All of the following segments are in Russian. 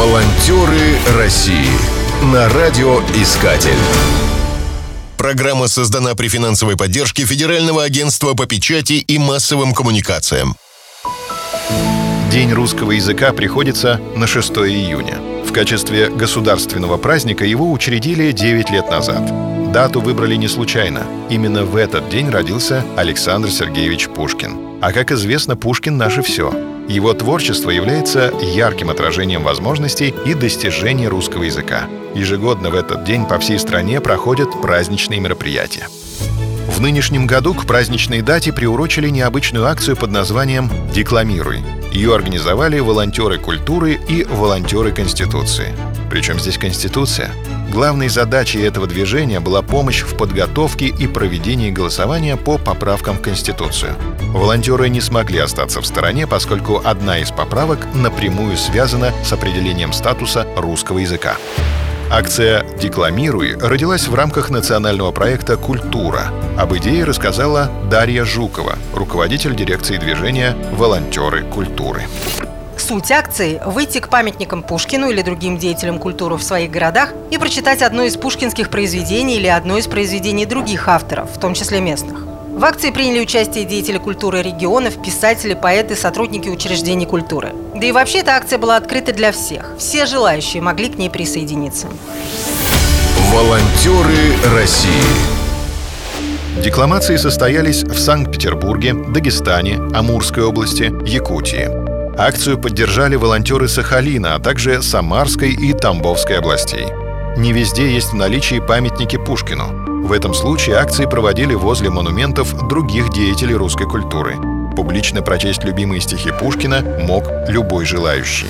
Волонтеры России на радиоискатель. Программа создана при финансовой поддержке Федерального агентства по печати и массовым коммуникациям. День русского языка приходится на 6 июня. В качестве государственного праздника его учредили 9 лет назад. Дату выбрали не случайно. Именно в этот день родился Александр Сергеевич Пушкин. А как известно, Пушкин — наше все. Его творчество является ярким отражением возможностей и достижений русского языка. Ежегодно в этот день по всей стране проходят праздничные мероприятия. В нынешнем году к праздничной дате приурочили необычную акцию под названием «Декламируй». Ее организовали волонтеры культуры и волонтеры Конституции. Причем здесь Конституция? Главной задачей этого движения была помощь в подготовке и проведении голосования по поправкам в Конституцию. Волонтеры не смогли остаться в стороне, поскольку одна из поправок напрямую связана с определением статуса русского языка. Акция «Декламируй» родилась в рамках национального проекта «Культура». Об идее рассказала Дарья Жукова, руководитель дирекции движения «Волонтеры культуры». Суть акции – выйти к памятникам Пушкину или другим деятелям культуры в своих городах и прочитать одно из пушкинских произведений или одно из произведений других авторов, в том числе местных. В акции приняли участие деятели культуры регионов, писатели, поэты, сотрудники учреждений культуры. Да и вообще эта акция была открыта для всех. Все желающие могли к ней присоединиться. Волонтеры России Декламации состоялись в Санкт-Петербурге, Дагестане, Амурской области, Якутии. Акцию поддержали волонтеры Сахалина, а также Самарской и Тамбовской областей. Не везде есть в наличии памятники Пушкину. В этом случае акции проводили возле монументов других деятелей русской культуры. Публично прочесть любимые стихи Пушкина мог любой желающий.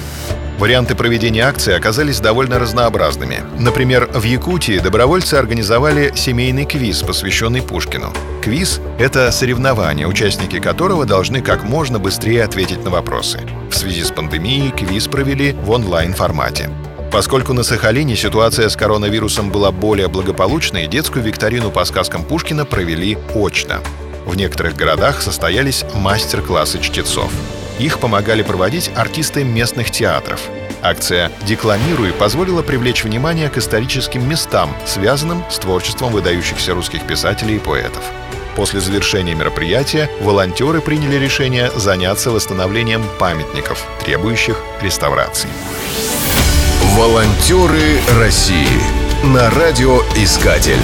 Варианты проведения акции оказались довольно разнообразными. Например, в Якутии добровольцы организовали семейный квиз, посвященный Пушкину. Квиз — это соревнование, участники которого должны как можно быстрее ответить на вопросы. В связи с пандемией квиз провели в онлайн-формате. Поскольку на Сахалине ситуация с коронавирусом была более благополучной, детскую викторину по сказкам Пушкина провели очно. В некоторых городах состоялись мастер-классы чтецов. Их помогали проводить артисты местных театров. Акция «Декламируй» позволила привлечь внимание к историческим местам, связанным с творчеством выдающихся русских писателей и поэтов. После завершения мероприятия волонтеры приняли решение заняться восстановлением памятников, требующих реставрации. Волонтеры России на радиоискатель.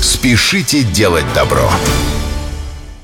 Спешите делать добро.